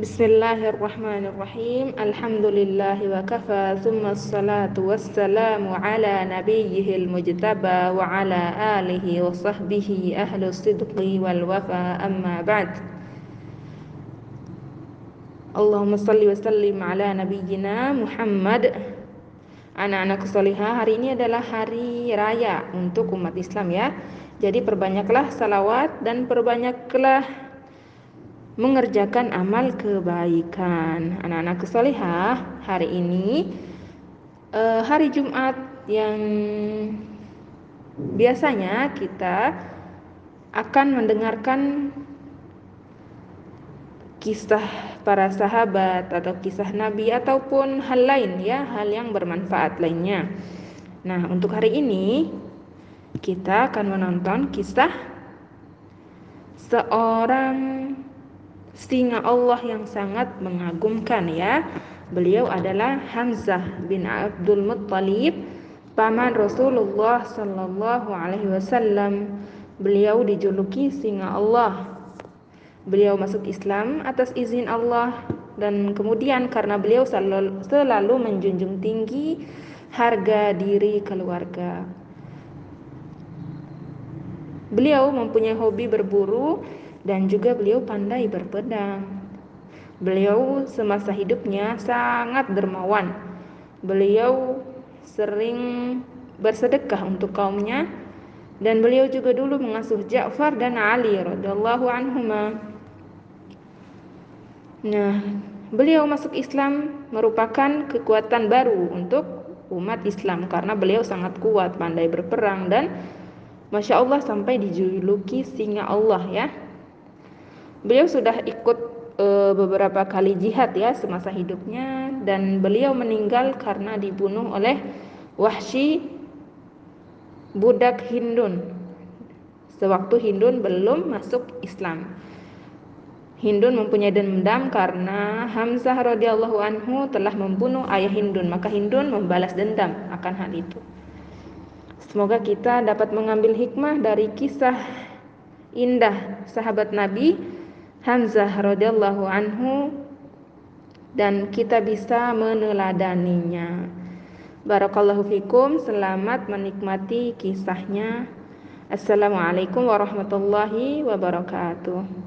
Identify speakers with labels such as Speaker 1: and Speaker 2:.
Speaker 1: Bismillahirrahmanirrahim. Alhamdulillahi wa kafa thumma salatu wassalamu ala nabiyyihil mujtaba wa ala alihi wa sahbihi ahlu sidqi wal wafa amma ba'd. Allahumma salli wa sallim ala nabiyyina Muhammad. Anak-anak salihah, hari ini adalah hari raya untuk umat Islam ya. Jadi perbanyaklah salawat dan perbanyaklah mengerjakan amal kebaikan. Anak-anak kesolehah, hari ini uh, hari Jumat yang biasanya kita akan mendengarkan kisah para sahabat atau kisah nabi ataupun hal lain ya, hal yang bermanfaat lainnya. Nah, untuk hari ini kita akan menonton kisah seorang singa Allah yang sangat mengagumkan ya. Beliau adalah Hamzah bin Abdul Muttalib, paman Rasulullah sallallahu alaihi wasallam. Beliau dijuluki singa Allah. Beliau masuk Islam atas izin Allah dan kemudian karena beliau selalu, menjunjung tinggi harga diri keluarga. Beliau mempunyai hobi berburu dan juga beliau pandai berpedang. Beliau semasa hidupnya sangat dermawan. Beliau sering bersedekah untuk kaumnya dan beliau juga dulu mengasuh Ja'far dan Ali radhiyallahu anhuma. Nah, beliau masuk Islam merupakan kekuatan baru untuk umat Islam karena beliau sangat kuat, pandai berperang dan Masya Allah sampai dijuluki singa Allah ya Beliau sudah ikut e, beberapa kali jihad ya semasa hidupnya dan beliau meninggal karena dibunuh oleh Wahsy budak Hindun. Sewaktu Hindun belum masuk Islam. Hindun mempunyai dendam karena Hamzah radhiyallahu anhu telah membunuh ayah Hindun, maka Hindun membalas dendam akan hal itu. Semoga kita dapat mengambil hikmah dari kisah indah sahabat Nabi Hamzah radhiyallahu anhu dan kita bisa meneladaninya. Barakallahu fikum, selamat menikmati kisahnya. Assalamualaikum warahmatullahi wabarakatuh.